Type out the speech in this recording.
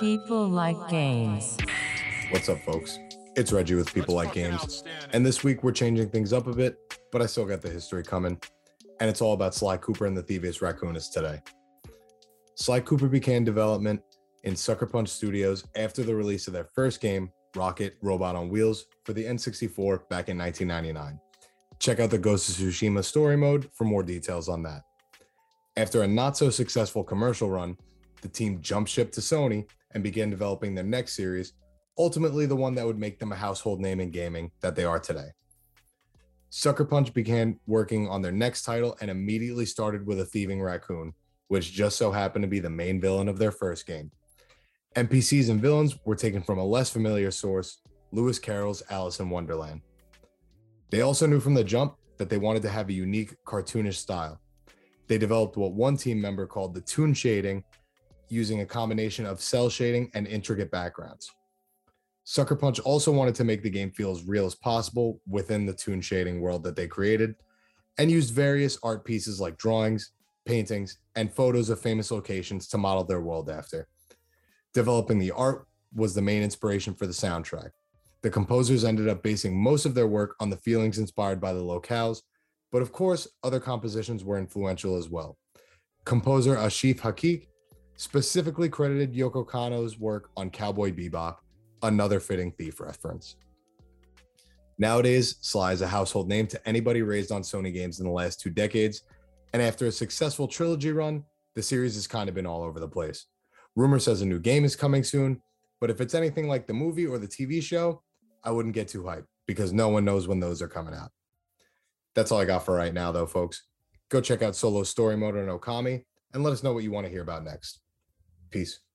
People like games. What's up, folks? It's Reggie with People Like Games. And this week we're changing things up a bit, but I still got the history coming. And it's all about Sly Cooper and the Thievius Raccoonus today. Sly Cooper began development in Sucker Punch Studios after the release of their first game, Rocket Robot on Wheels, for the N64 back in 1999. Check out the Ghost of Tsushima story mode for more details on that. After a not so successful commercial run, the team jumped ship to Sony and began developing their next series, ultimately the one that would make them a household name in gaming that they are today. Sucker Punch began working on their next title and immediately started with a thieving raccoon, which just so happened to be the main villain of their first game. NPCs and villains were taken from a less familiar source, Lewis Carroll's Alice in Wonderland. They also knew from the jump that they wanted to have a unique cartoonish style. They developed what one team member called the toon shading, using a combination of cell shading and intricate backgrounds. Sucker Punch also wanted to make the game feel as real as possible within the toon shading world that they created and used various art pieces like drawings, paintings, and photos of famous locations to model their world after. Developing the art was the main inspiration for the soundtrack. The composers ended up basing most of their work on the feelings inspired by the locales, but of course, other compositions were influential as well. Composer Ashif Hakik specifically credited Yoko Kanno's work on Cowboy Bebop, another fitting thief reference. Nowadays, Sly is a household name to anybody raised on Sony games in the last two decades, and after a successful trilogy run, the series has kind of been all over the place. Rumor says a new game is coming soon, but if it's anything like the movie or the TV show, I wouldn't get too hyped because no one knows when those are coming out. That's all I got for right now, though, folks. Go check out Solo Story Mode on Okami and let us know what you want to hear about next. Peace.